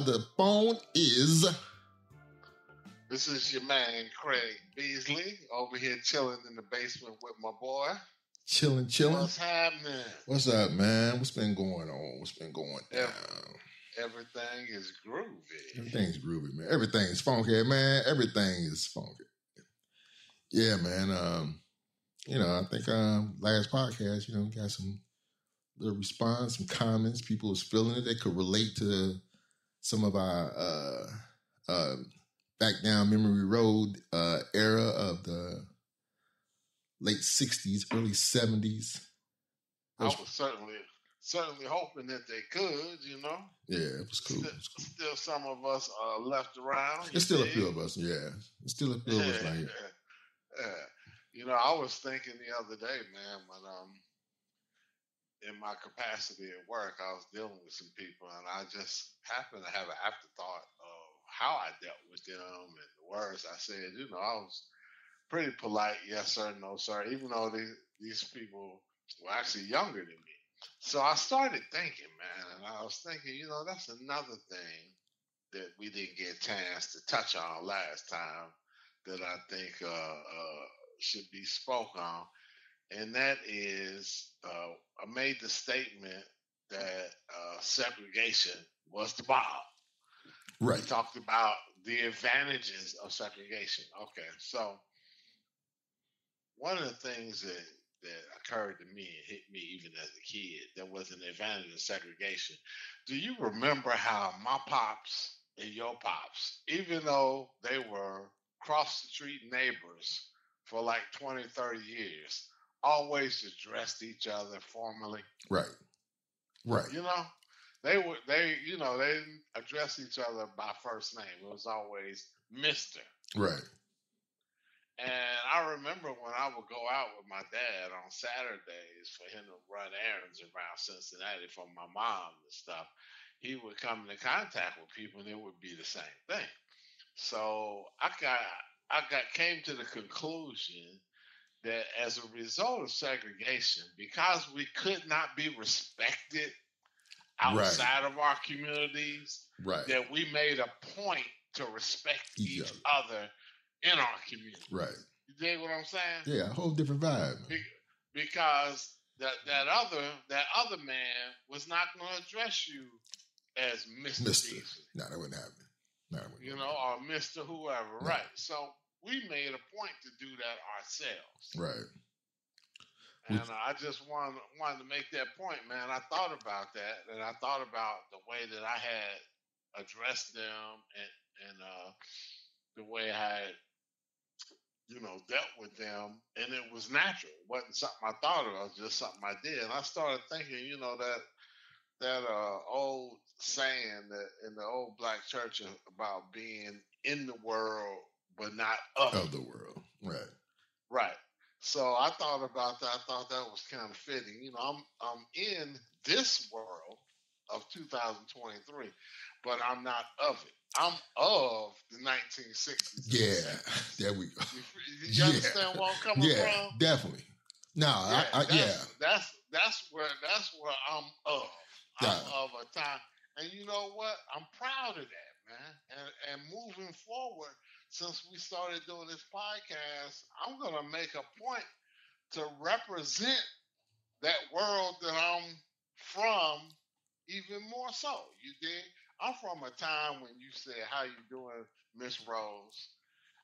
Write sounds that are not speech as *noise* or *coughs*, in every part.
the phone is. This is your man Craig Beasley over here chilling in the basement with my boy. Chilling, chilling. What's happening? What's up, man? What's been going on? What's been going down? Everything is groovy. Everything's groovy, man. Everything is funky, man. Everything is funky. Yeah, man. Um, you know, I think um last podcast, you know, got some little response, some comments. People was feeling it. They could relate to some of our uh uh back down memory road uh era of the late sixties, early seventies. I was certainly certainly hoping that they could, you know. Yeah, it was cool. Still, It was cool. still some of us are left around. There's still a few of us, yeah. There's still a few of us like Yeah. You know, I was thinking the other day, man, when um in my capacity at work, I was dealing with some people and I just happened to have an afterthought of how I dealt with them and the words I said. You know, I was pretty polite, yes sir, no sir, even though these these people were actually younger than me. So I started thinking, man, and I was thinking, you know, that's another thing that we didn't get a chance to touch on last time that I think uh, uh, should be spoke on, and that is uh, I made the statement that uh, segregation was the bomb. We right. talked about the advantages of segregation. Okay, so one of the things that that occurred to me and hit me even as a kid that was an advantage of segregation. Do you remember how my pops and your pops, even though they were cross the street neighbors for like 20, 30 years, always addressed each other formally? Right. Right. You know, they were they you know they didn't address each other by first name. It was always Mister. Right. And I remember when I would go out with my dad on Saturdays for him to run errands around Cincinnati for my mom and stuff, he would come into contact with people and it would be the same thing. So I got I got came to the conclusion that as a result of segregation, because we could not be respected outside of our communities, Right. that we made a point to respect Each each other in our community. Right. You dig what I'm saying? Yeah, a whole different vibe. Be- because that that other that other man was not going to address you as Mister Mister. No, that wouldn't happen. No, that wouldn't you happen. know, or Mister whoever, No. right? So we made a point to do that ourselves, Right. and I just wanted wanted to make that point, man. I thought about that, and I thought about the way that I had addressed them, and and uh, the way I had you know, dealt with them, and it was natural. It wasn't something I thought of. It was just something I did. And I started thinking, you know, that that uh, old saying that in the old black church about being in the world but not of. Of the world. Right. Right. So I thought about that. I thought that was kind of fitting. You know, I'm I'm in this world of 2023, but I'm not of it. I'm of the 1960s. Yeah. *sighs* There we go. You, *laughs* you Yeah. understand where I'm coming Yeah, from? definitely. No, I, I, that's, yeah. That's that's where that's where I'm of. I'm Yeah. of a time, and you know what? I'm proud of that, man. And and moving forward, since we started doing this podcast, I'm gonna make a point to represent that world that I'm from even more so. You dig? I'm from a time when you said, "How you doing, Miss Rose?"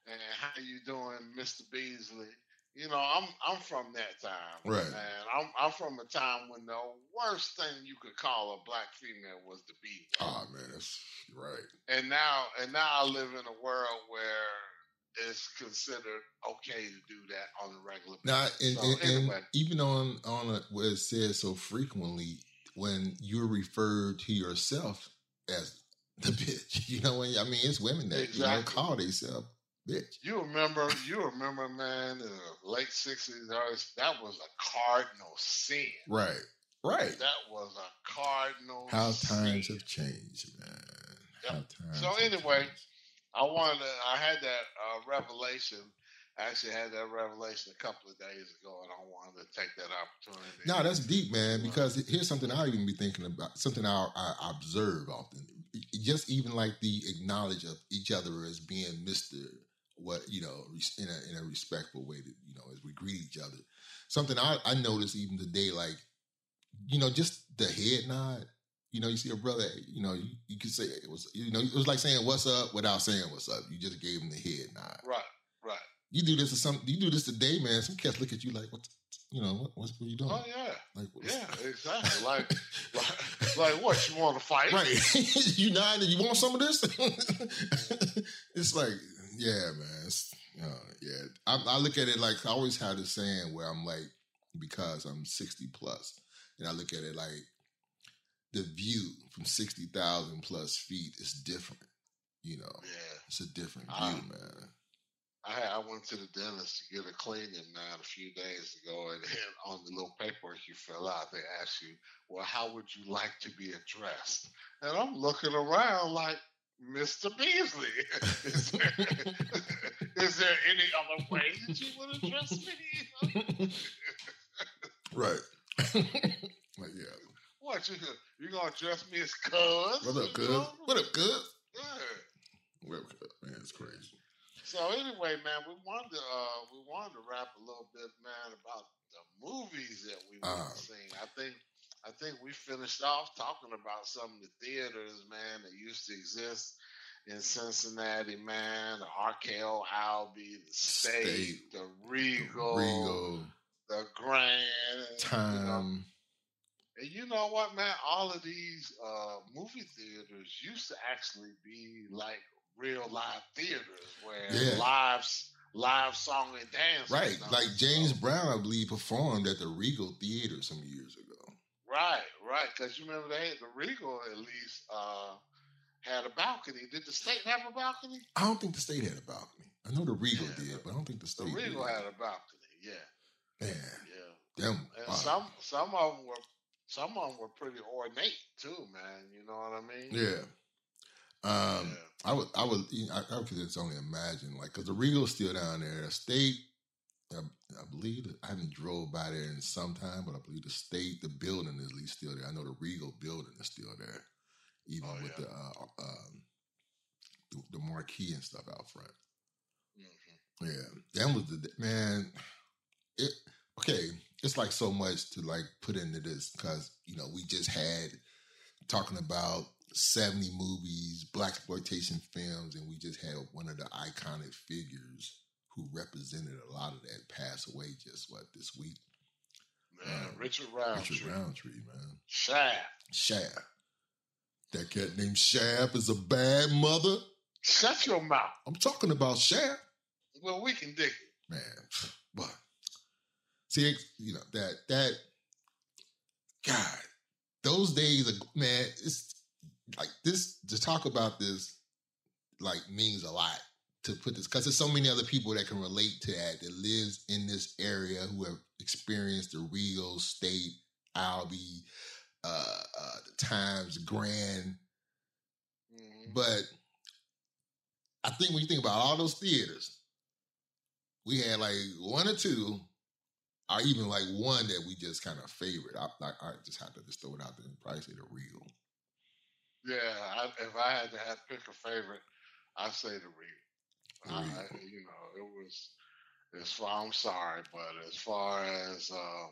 and "How you doing, Mr. Beasley?" You know, I'm I'm from that time, Right. man. I'm I'm from a time when the worst thing you could call a black female was the B. Oh man, that's right. And now and now I live in a world where it's considered okay to do that on a regular basis. Now, and, So, and, and even on on a, where it says so frequently, when you're referred to yourself as the *laughs* bitch, you know, when I mean, it's women that you know Exactly. call themselves bitch. You remember, you remember, man, the late sixties, that was a cardinal sin. Right, right. That was a cardinal. How times sin. have changed, man. Yep. So anyway, changed. I wanted, to, I had that uh, revelation, I actually had that revelation a couple of days ago, and I wanted to take that opportunity. No, that's deep, man. Because here's something I even be thinking about. Something I, I observe often. Just even like the acknowledge of each other as being Mister, what you know, in a in a respectful way that you know as we greet each other. Something I I noticed even today, like you know, just the head nod. You know, you see a brother, you know, you, you could say it was, you know, it was like saying "What's up" without saying "What's up." You just gave him the head nod. Right, right. You do this to some. You do this today, man. Some cats look at you like, "What? You know, what, what's what are you doing?" Oh yeah, like, yeah, exactly. like, like, like, what? You want to fight? Right. *laughs* you nodding. You want some of this? *laughs* it's like, yeah, man. Uh, yeah. I, I look at it like I always have this saying where I'm like, because I'm 60 plus, and I look at it like the view from 60,000 plus feet is different. You know, Yeah. it's a different view, Ah. man. I I went to the dentist to get a cleaning man a few days ago, and *laughs* then on the little paperwork you fill out, they ask you, "Well, how would you like to be addressed?" And I'm looking around like, "Mr. Beasley, is there, *laughs* is there any other way that you would address me?" *laughs* Right. *laughs* like, yeah. What you you gonna address me as cuz? What up, cuz? What up, cuz? Yeah. What up, cuz? Man, it's crazy. So anyway, man, we wanted to uh, we wanted to rap a little bit, man, about the movies that we went Ah. and seen. I think I think we finished off talking about some of the theaters, man, that used to exist in Cincinnati, man. The RKO Albee, the State, State, the Regal, Regal, the Grand, you know. time. And you know what, man? All of these uh, movie theaters used to actually be like real live theaters where Yeah. live live song and dance. Right. Like James Brown, I believe, performed at the Regal Theater some years ago. Right, right. Because you remember they had the Regal at least uh, had a balcony. Did the state have a balcony? I don't think the state had a balcony. I know the Regal Yeah, did, but I don't think the state. The Regal did. had a balcony. Yeah, Man, yeah. them. And uh, some some of them were some of them were pretty ornate too, man. You know what I mean? yeah. Um, Yeah. I would, I would, you know, I, I could just only imagine, like, because the Regal's still down there. The state, I, believe, that- I haven't drove by there in some time, but I believe the state, the building is at least still there. I know the Regal building is still there, even Oh, with yeah. the, uh, um, the the marquee and stuff out front. Mhm. Yeah, that was the man. It okay. It's like so much to like put into this because you know we just had talking about seventy movies, black exploitation films, and we just had one of the iconic figures who represented a lot of that passed away just what this week. Man, Uh, Richard Roundtree, Richard Roundtree, man. Shaft. Shaft. That cat named Shaft is a bad mother. Shut your mouth. I'm talking about Shaft. Well, we can dig it. man. *sighs* But see, you know that that God, those days, are, man. It's like this to talk about this, like means a lot to put this because there's so many other people that can relate to that that lives in this area who have experienced the Regal State, Albee, uh, uh, the Times, Grand, Mhm. but I think when you think about all those theaters, we had like one or two, or even like one that we just kind of favored. I, I, I just had to just throw it out there and probably say the real. Yeah, I, if I had to have pick a favorite, I'd say the Regal. I, you know, it was as far. I'm sorry, but as far as uh,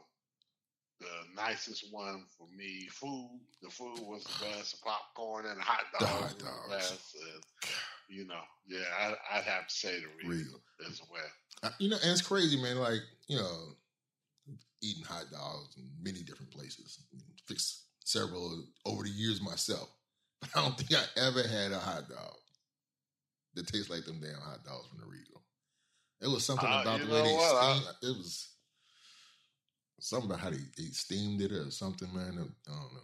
the nicest one for me, food. The food was the best. Popcorn and hot The hot dogs. And, you know, yeah, I, I'd have to say the real as well. Uh, You know, and it's crazy, man. Like, you know, eating hot dogs in many different places. Fixed several over the years myself. *laughs* But I don't think I ever had a hot dog that tastes like them damn hot dogs from the Regal. It was something Uh, about the way they what? I- It was something about how they, they steamed it or something, man. I don't know.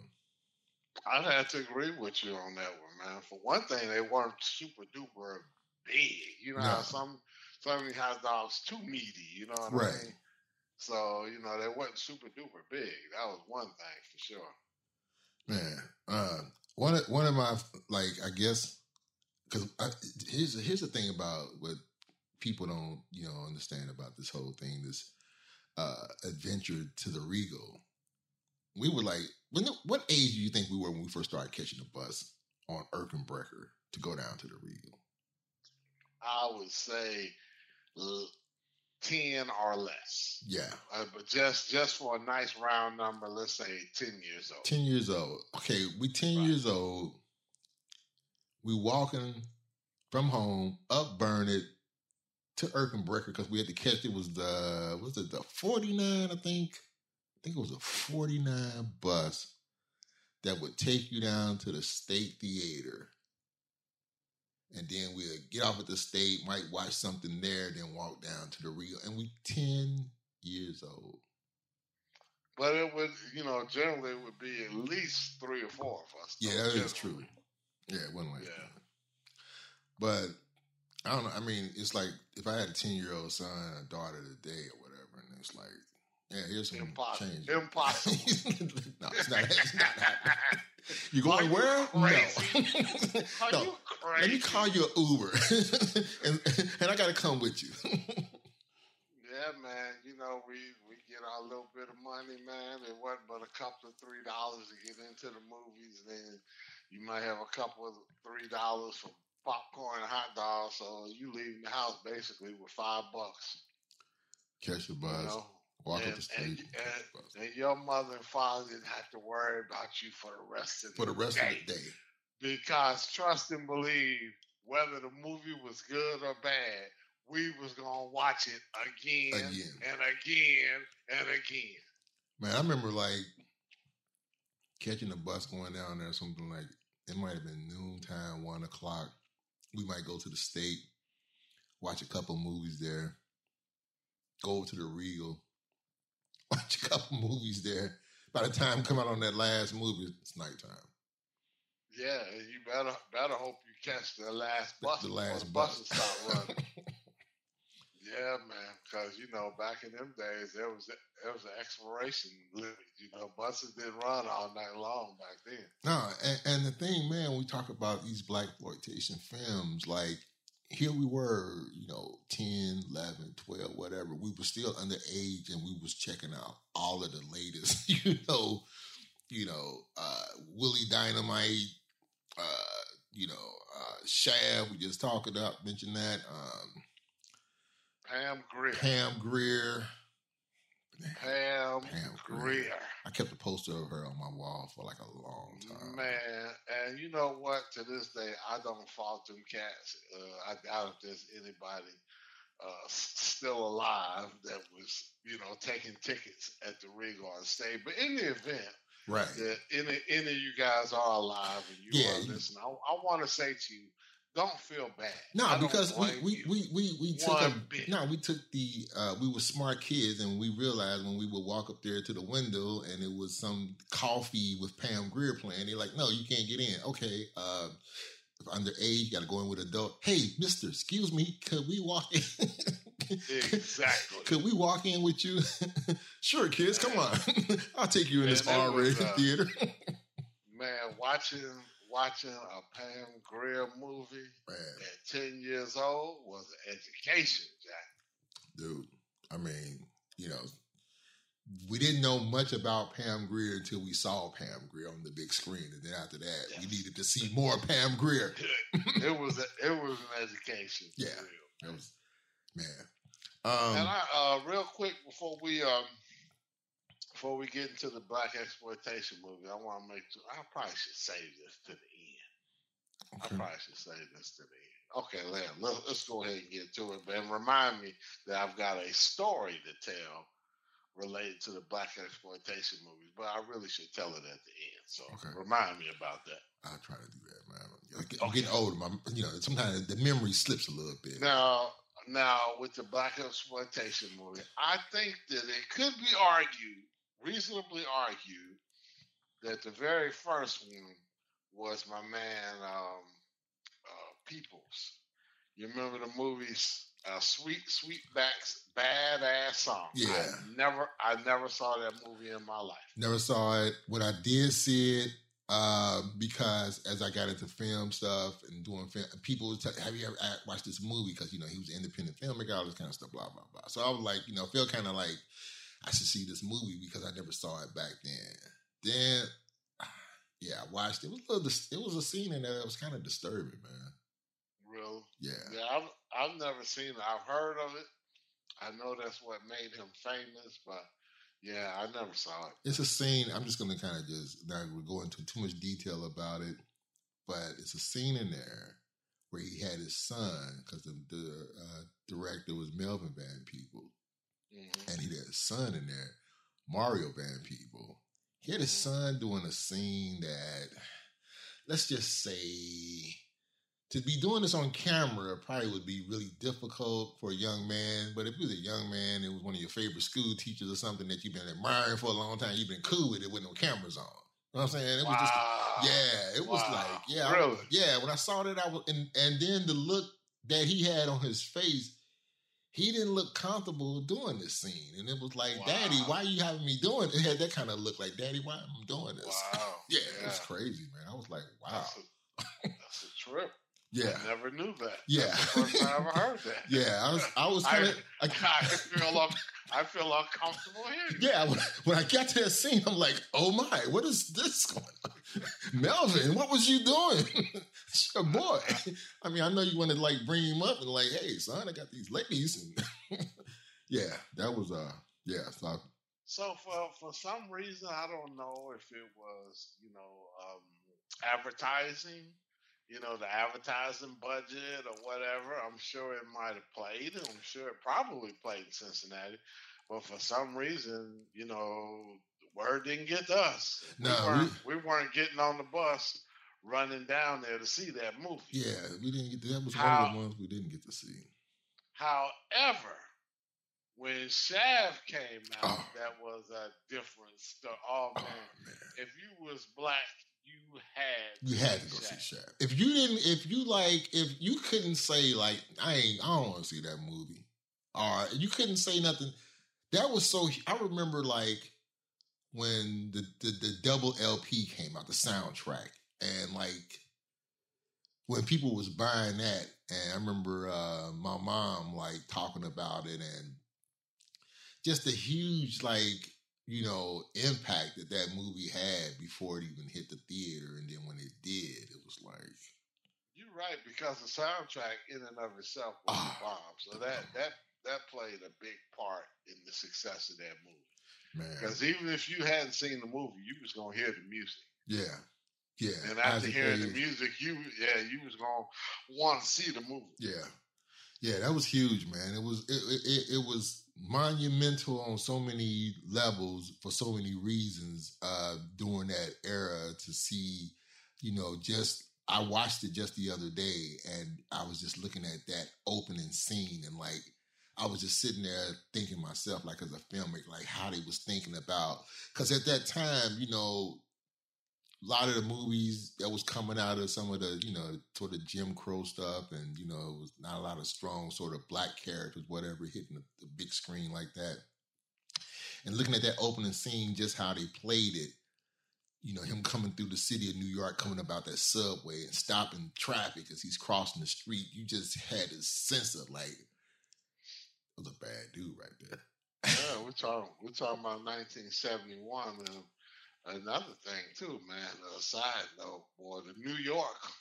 I'd have to agree with you on that one, man. For one thing, they weren't super duper big. You know, how No. some some of these hot dogs too meaty. You know what Right. I mean? So you know, they weren't super duper big. That was one thing for sure. Man, uh, one of one of my like I guess because here's here's the thing about what people don't you know understand about this whole thing, this uh adventure to the Regal. We were like, when what age do you think we were when we first started catching the bus on Erkenbrecher to go down to the Regal? I would say uh, ten or less. Yeah, Uh, but just just for a nice round number, let's say ten years old. ten years old. Okay, we ten Right. years old. We walking from home up Burnet to Erkenbrecher because we had to catch it was the was it the forty nine I think I think it was a forty nine bus that would take you down to the State Theater. And then we'd get off at the state, might watch something there, then walk down to the Regal. And we ten years old. But it would, you know, generally it would be at least three or four of us. Yeah, that is true. Yeah, it wasn't like Yeah. that. But I don't know. I mean, it's like if I had a ten year old son and a daughter today or whatever, and it's like, yeah, here's some Impossible. change. Impossible. *laughs* no, it's not. It's not happening. *laughs* You Are going you where? crazy? No. *laughs* Are no. you crazy? Let me call you an Uber, and, and I got to come with you. Yeah, man. You know, we we get our little bit of money, man. It wasn't but a couple of three dollars to get into the movies. Then you might have a couple of three dollars for popcorn and hot dogs. So you leaving the house basically with five bucks. Catch the You bus, know, walk and, up the street, and, and, and your mother and father didn't have to worry about you for the rest of the for the rest day. of the day. because trust and believe whether the movie was good or bad we was gonna watch it again, Again. and again and again Man, I remember like catching the bus going down there, something like it might have been noontime, one o'clock. We might go to the state, watch a couple movies there, go to the Regal, *laughs* watch a couple movies there. By the time come out on that last movie, it's nighttime. yeah you better better hope you catch the last bus the before last the bus. buses start running *laughs* yeah man because you know back in them days there was there was an expiration limit you know buses didn't run all night long back then No, and, and the thing, man, we talk about these black exploitation films, like here we were, you know, 10, 11, 12, whatever. We were still underage and we was checking out all of the latest, *laughs* you know, you know, uh, Willie Dynamite, uh, you know, uh, Shaft, we just talked about, mentioned that, um, pam grier Pam Grier. pam, Pam Grier. greer I kept a poster of her on my wall for like a long time. Man, and you know what? To this day, I don't fault them cats. Uh, I doubt if there's anybody uh, still alive that was, you know, taking tickets at the Regal on stage. But in the event Right. that any any of you guys are alive and you Yeah, are listening, I, I want to say to you, don't feel bad. No, because we we, we we we took a, bit. no, we took the uh, we were smart kids and we realized when we would walk up there to the window and it was some Coffy with Pam Grier playing, they're like, no, you can't get in. Okay, uh, if underage, you got to go in with adult. Hey, Mister, excuse me, could we walk in? Exactly. *laughs* Could we walk in with you? *laughs* sure, kids, come on. *laughs* I'll take you in this And that R-rated uh, theater. Man, watching watching a Pam Grier movie Man, at ten years old was an education, Jack. dude. I mean, you know, we didn't know much about Pam Grier until we saw Pam Grier on the big screen, and then after that, we needed to see more Pam Grier. *laughs* it was a, it was an education. Yeah. real. Was man. Um, and I uh, real quick before we um before we get into the black exploitation movie, I want to make sure I probably should save this to the end. I okay. probably should save this to the end. Okay, Len, let, let's go ahead and get to it. But remind me that I've got a story to tell related to the black exploitation movies, but I really should tell it at the end. So Okay. remind me about that. I'll try to do that, man. I'm get- I'm getting older. My, you know, sometimes the memory slips a little bit. Now, now with the black exploitation movie, I think that it could be argued, reasonably argue that the very first one was my man um, uh, Peebles. You remember the movies uh, Sweet Sweetback's Badass Song? Yeah. I never, I never saw that movie in my life. Never saw it. When I did see it, uh, because as I got into film stuff and doing film, people would tell, "Have you ever watched this movie?" Because you know he was an independent filmmaker, all this kind of stuff, blah blah blah. So I was like, you know, feel kind of like I should see this movie because I never saw it back then. Then, *sighs* yeah, I watched it. It was a little, it was a scene in there that was kind of disturbing, man. Real. Yeah. Yeah, I've I've never seen it. I've heard of it. I know that's what made him famous, but yeah, I never saw it. It's a scene. I'm just gonna kind of just not go into too much detail about it, but it's a scene in there where he had his son because the, the uh, director was Melvin Van Peebles, mm-hmm. and he had his son in there, Mario Van Peebles. He had his mm-hmm. son doing a scene that, let's just say, to be doing this on camera probably would be really difficult for a young man. But if he was a young man, it was one of your favorite school teachers or something that you've been admiring for a long time, you've been cool with it with no cameras on. You know what I'm saying? It wow. was just, yeah, it wow. was like, yeah, really? I, yeah. When I saw that, I was, and, and then the look that he had on his face, he didn't look comfortable doing this scene. And it was like, wow. Daddy, why are you having me doing it? It *laughs* had that kind of look like, Daddy, why am I doing this? Wow. yeah, *laughs* yeah, it was crazy, man. I was like, wow. That's a, that's a trip. Yeah, I never knew that. Yeah, first I ever heard that. *laughs* yeah, I was, I was kind of, I, *laughs* I, feel, un, I feel uncomfortable here. Yeah, when, when, I got to that scene, I'm like, oh my, what is this going on? *laughs* Melvin, what was you doing? it's your boy. I mean, I know you want to like bring him up and like, hey, son, I got these ladies, and yeah, that was uh, yeah. So, so for for some reason, I don't know if it was you know um, advertising you know, the advertising budget or whatever. I'm sure it might have played. I'm sure it probably played in Cincinnati. But for some reason, you know, the word didn't get to us. No, we weren't, we, we weren't getting on the bus running down there to see that movie. Yeah, we didn't get to, that was How, one of the ones we didn't get to see. However, when Shaft came out, oh. that was a different story. Oh, oh man. oh man. if you was black you had you had to go Shaft. see Shaft. If you didn't, if you like, if you couldn't say like, I ain't, I don't want to see that movie, or you couldn't say nothing. That was so. I remember like when the the, the double LP came out, the soundtrack, and like when people was buying that, and I remember uh, my mom like talking about it, and just a huge like you know, impact that that movie had before it even hit the theater. And then when it did, it was like. You're right, because the soundtrack in and of itself was a ah. bomb. So that, that, that played a big part in the success of that movie. Man. Because even if you hadn't seen the movie, you was going to hear the music. Yeah. Yeah. And after hearing the music, you yeah, you was gonna want to see the movie. Yeah. Yeah, that was huge, man. It was it, it, it was monumental on so many levels for so many reasons uh, during that era to see, you know, just I watched it just the other day and I was just looking at that opening scene and like I was just sitting there thinking myself like as a filmmaker like how they was thinking about because at that time you know a lot of the movies that was coming out of some of the, you know, sort of Jim Crow stuff, and you know, it was not a lot of strong sort of black characters, whatever, hitting the, the big screen like that. And looking at that opening scene, just how they played it, you know, him coming through the city of New York, coming about that subway and stopping traffic as he's crossing the street, you just had a sense of like, was a bad dude right there. yeah, we're talking we're talking about 1971, and Another thing too, man. A side note, boy, the New York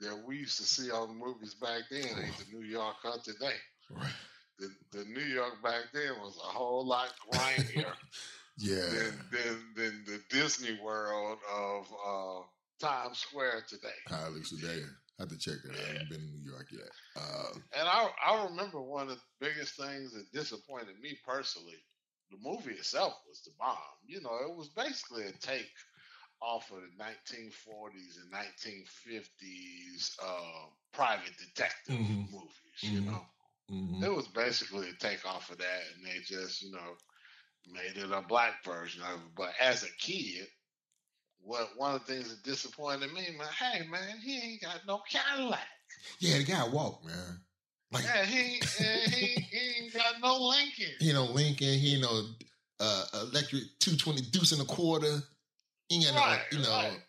that we used to see on the movies back then ain't the New York of today. Right. The the New York back then was a whole lot grimier. *laughs* yeah. Than, than than the Disney World of uh, Times Square today. Looks today. I have to check that. Yeah. I haven't been in New York yet. Uh, and I I remember one of the biggest things that disappointed me personally the movie itself was the bomb. You know, it was basically a take off of the 1940s and 1950s uh, private detective mm-hmm. movies. You mm-hmm. know, mm-hmm. it was basically a take off of that, and they just you know made it a black version of it. But as a kid, what one of the things that disappointed me, man, hey man, he ain't got no Cadillac. Yeah, the guy walked, man. Like, yeah, he, he *laughs* he ain't got no Lincoln. You know Lincoln. He know uh, Electra two twenty deuce and a quarter. He ain't got right, no, you know. Right.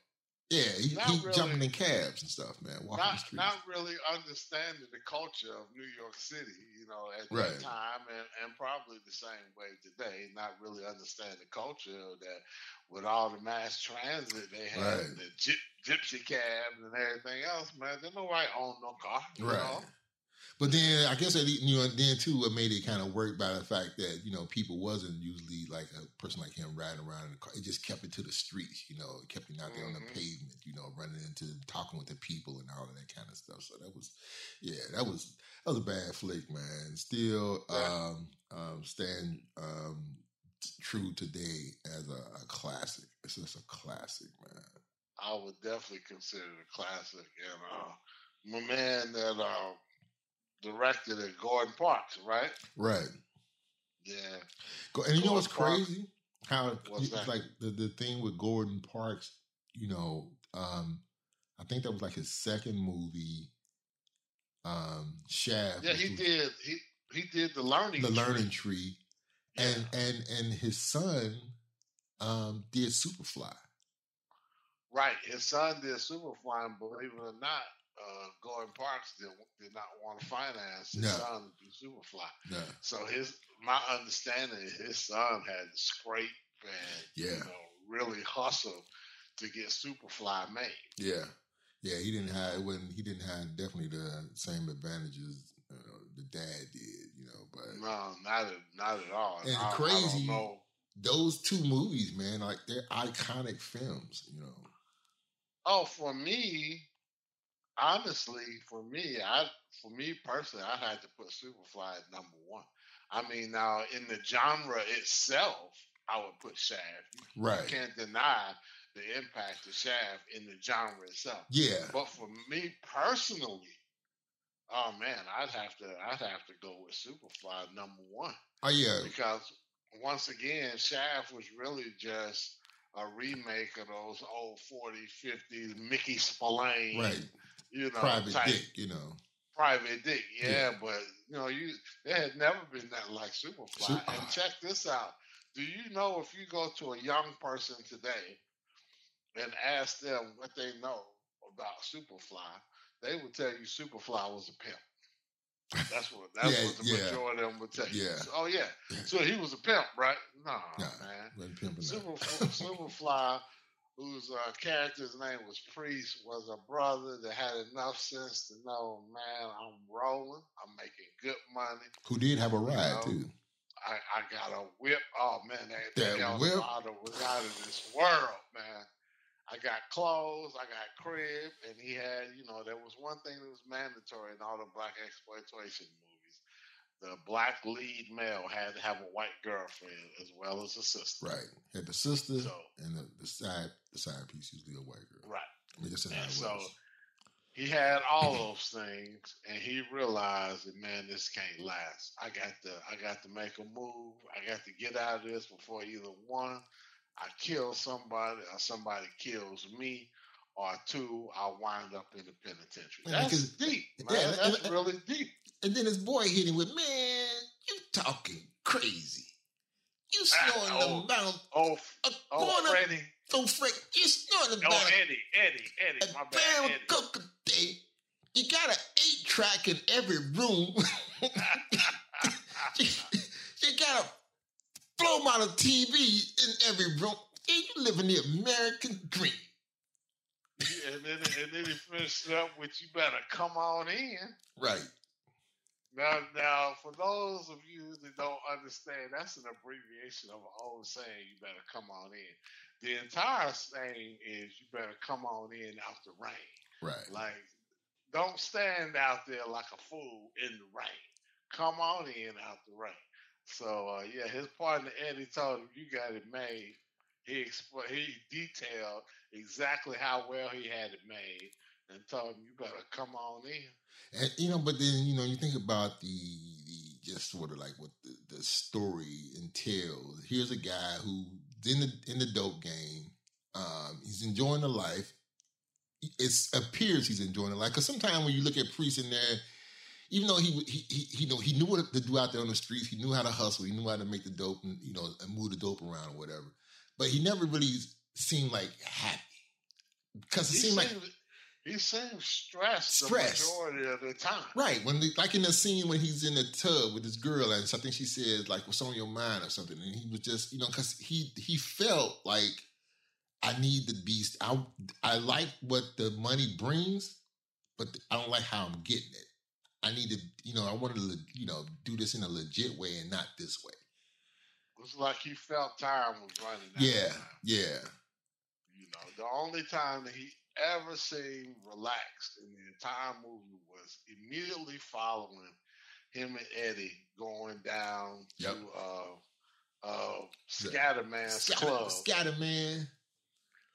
Yeah, he, he really. jumping in cabs and stuff, man. Walking the not streets. not really understanding the culture of New York City, you know, at Right. that time, and, and probably the same way today. Not really understand the culture of that with all the mass transit they had, Right. the gyp, gypsy cabs and everything else. Man, there's nobody own no car, you Right. know? But then I guess you know then too it made it kind of work by the fact that you know people wasn't usually like a person like him riding around in the car. It just kept it to the streets, you know. It kept it out there on the Mhm. pavement, you know, running into talking with the people and all of that kind of stuff. So that was, yeah, that was that was a bad flick, man. Still, um, um, stand um, true today as a, a classic. It's just a classic, man. I would definitely consider it a classic. And uh, my man that uh, directed at Gordon Parks, right? Right. Yeah. Go- And you know what's Parks. crazy? How What's like the, the thing with Gordon Parks, you know, um, I think that was like his second movie, um, Shaft. Yeah, he was did. He he did the learning. the tree. Learning Tree, Yeah. and and and his son um, did Superfly. Right. His son did Superfly, and believe it or not, uh, Gordon Parks did, did not want to finance his No. son to do Superfly. Yeah, So his my understanding is his son had to scrape and Yeah. you know really hustle to get Superfly made. yeah, yeah. He didn't have when he didn't have definitely the same advantages uh, the dad did, you know. But No, not at, not at all. And I, I crazy- know. those two movies, man, like they're iconic films, you know. Oh, for me, honestly, for me, I for me personally, I had to put Superfly at number one. I mean, now in the genre itself, I would put Shaft. You Right. can't deny the impact of Shaft in the genre itself. Yeah. But for me personally, oh man, I'd have to I'd have to go with Superfly number one Oh yeah. because once again, Shaft was really just a remake of those old 40s, 50s Mickey Spillane, Right. You know, Private type dick, you know. private dick. Yeah, Yeah. but you know, you there had never been nothing like Superfly. Super- and check this out. Do you know if you go to a young person today and ask them what they know about Superfly, they will tell you Superfly was a pimp. That's what *laughs* that's Yeah, what the yeah. majority of them would tell you. Yeah. Oh yeah. So he was a pimp, right? No, Nah. man. Superfly, whose uh, character's name was Priest, was a brother that had enough sense to know, man, I'm rolling, I'm making good money. Who did have a ride know, too. I, I got a whip. Oh man, that, That that whip. model was out of this world, man. I got clothes, I got crib, and he had, you know, there was one thing that was mandatory in all the black exploitation movies. The black lead male had to have a white girlfriend as well as a sister. Right. Had the sister So and the, the side the side piece usually a white girl. right. I mean, that's just how And so was. he had all *coughs* those things, and he realized that man, this can't last. I got to, I got to make a move. I got to get out of this before either one, I kill somebody, or somebody kills me, or two, I wind up in the penitentiary. That's deep, man. yeah, That's really deep. And then his boy hit him with, man, you talking crazy. You Ah, snoring oh. the amount Oh, of oh, corner. Freddie. So Frank, you snoring Oh, about Eddie, Eddie, Eddie. a My bad, Eddie. coke a day. You got an eight track in every room. you, *laughs* you got a flow model TV in every room. And you living the American dream. and then, and then he finished up with, "You better come on in." Right. Now, now, for those of you that don't understand, that's an abbreviation of an old saying. You better come on in. The entire saying is, "You better come on in out the rain." Right. Like, don't stand out there like a fool in the rain. Come on in out the rain. So, uh, yeah, his partner Eddie told him, "You got it made." He expl- he detailed exactly how well he had it made, and told him, "You better come on in." And you know, but then you know, you think about the the just sort of like what the, the story entails. Here's a guy who in the in the dope game. Um, he's enjoying the life. It appears he's enjoying the life because sometimes when you look at Priest in there, even though he he he, you know he knew what to do out there on the streets, he knew how to hustle, he knew how to make the dope and you know and move the dope around or whatever. But he never really seemed like happy. because it He seemed like he seemed stressed, Stressed. the majority of the time. right when the, like in the scene when he's in the tub with this girl and something she says like what's on your mind or something and he was just you know because he he felt like I need the beast. I I like what the money brings, but I don't like how I'm getting it. I need to, you know, I wanted to, you know, do this in a legit way and not this way. It was like he felt time was running out. Yeah, yeah, You know, the only time that he ever seemed relaxed in the entire movie was immediately following him and Eddie going down Yep. to uh uh Scatterman's club. Scatter man.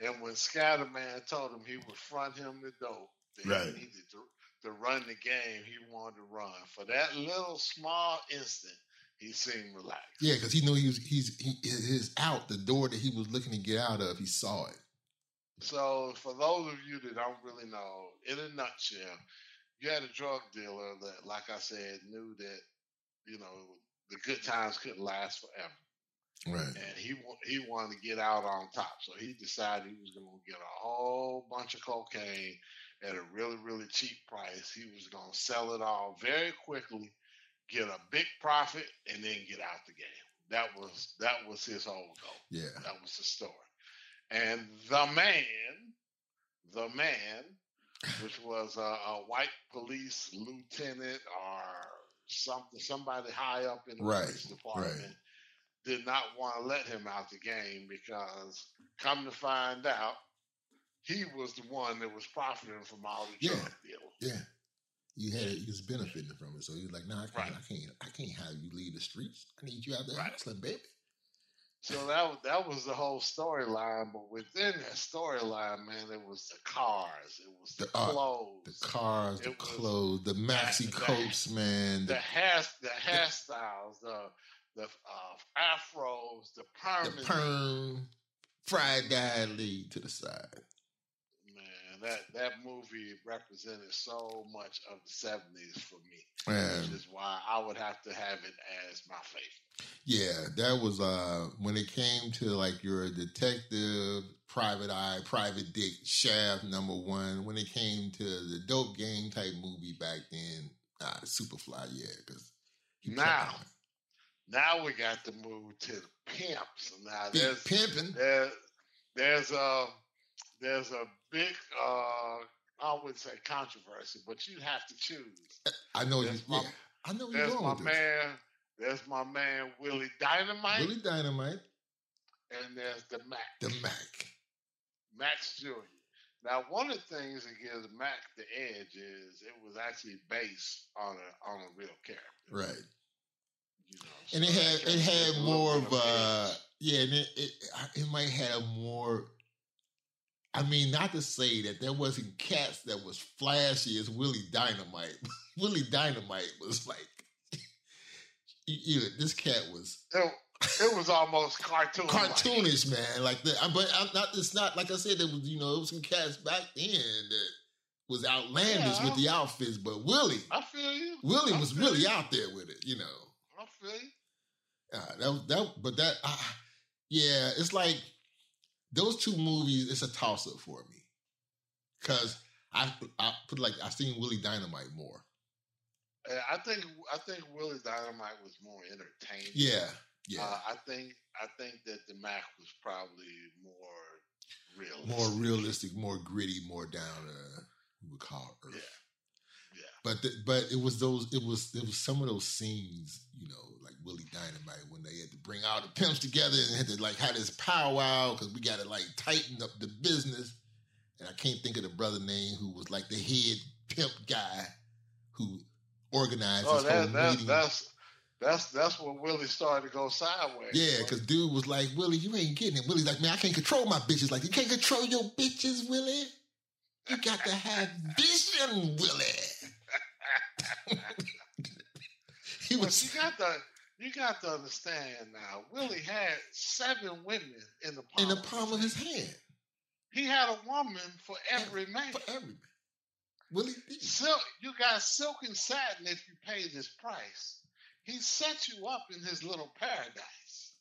and when Scatterman told him he would front him the dope, that Right. he needed to, to run the game he wanted to run. For that little small instant, he seemed relaxed. Yeah, because he knew he was he's he his out the door that he was looking to get out of. He saw it. So, for those of you that don't really know, in a nutshell, you had a drug dealer that, like I said, knew that you know the good times couldn't last forever, Right. and he he wanted to get out on top. So he decided he was going to get a whole bunch of cocaine at a really really cheap price. He was going to sell it all very quickly, get a big profit, and then get out the game. That was that was his whole goal. Yeah. That was the story. And the man, the man, which was a, a white police lieutenant or something, somebody high up in the Right, police department, did not want to let him out the game because, come to find out, he was the one that was profiting from all the Yeah. drug deals. Yeah. You had he was benefiting from it. So he was like, nah, I can't Right. I can't I can't have you leave the streets. I need you out there Right. hustling, baby. So that was that was the whole storyline. But within that storyline, man, it was the cars, it was the, The art, clothes, The cars, the clothes, the maxi coats, man. the The, hair, the hairstyles, the the uh, afros, the perm, the perm, fried guy lead to the side. Man, that that movie represented so much of the seventies for me, Man, which is why I would have to have it as my favorite. Yeah, that was uh when it came to like your detective, private eye, private dick, shaft number one. When it came to the dope game type movie back then, uh Superfly, yeah, because Now, Now we got to move to the pimps. Now there's pimping. there, there's a there's a big uh I wouldn't say controversy, but you have to choose. I know you. There's my, Yeah, I know you're there's going my man. There's my man Willie Dynamite, Willie Dynamite, and there's the Mack. the Mack. Max Jr. Now, one of the things that gives Mack the edge is it was actually based on a on a real character. Right. You know, and it had it had more of a, edge. yeah and it, it it might have more I mean, not to say that there wasn't cats that was flashy as Willie Dynamite. *laughs* Willie Dynamite was like, *laughs* you, know, this cat was It, it was almost cartoon. cartoonish, man. Like that, but I'm not. It's not like I said. There was, you know, there was some cats back then that was outlandish Yeah. with the outfits, but Willie, I feel you. Willie I was really you. out there with it. You know, I feel you. Uh, that that, but that, uh, yeah, it's like those two movies. It's a toss up for me because I I put like I seen Willie Dynamite more. I think I think Willie Dynamite was more entertaining. Yeah, yeah, Uh, I think I think that the Mack was probably more realistic. more realistic, more gritty, more down to we would call Earth. Yeah. Yeah. But the, but it was those it was it was some of those scenes, you know, Willie Dynamite when they had to bring all the pimps together and had to like have this powwow because we got to like tighten up the business. And I can't think of the brother name who was like the head pimp guy who organized Oh, this that, whole that, meeting. that's that's that's when Willie started to go sideways. yeah, because dude was like, Willie, you ain't getting it. Willie's like, man, I can't control my bitches. Like, you can't control your bitches, Willie. You got to have vision, Willie. *laughs* he But was you got to you got to understand now. Willie had seven women in the palm in the palm of his hand He had a woman for every man. for every man. Willie did. Silk, you got silk and satin if you pay his price. He set you up in his little paradise.